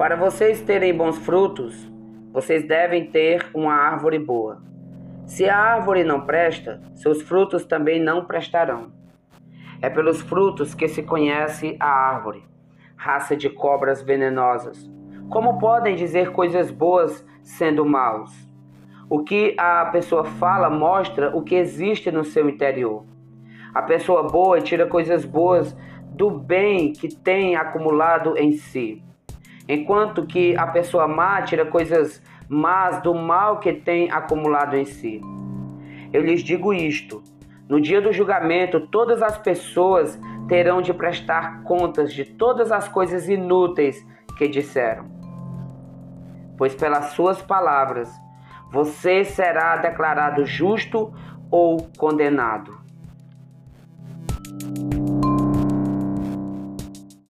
Para vocês terem bons frutos, vocês devem ter uma árvore boa. Se a árvore não presta, seus frutos também não prestarão. É pelos frutos que se conhece a árvore, raça de cobras venenosas. Como podem dizer coisas boas sendo maus? O que a pessoa fala mostra o que existe no seu interior. A pessoa boa tira coisas boas do bem que tem acumulado em si, enquanto que a pessoa má tira coisas más do mal que tem acumulado em si. Eu lhes digo isto: no dia do julgamento, todas as pessoas terão de prestar contas de todas as coisas inúteis que disseram. Pois pelas suas palavras você será declarado justo ou condenado.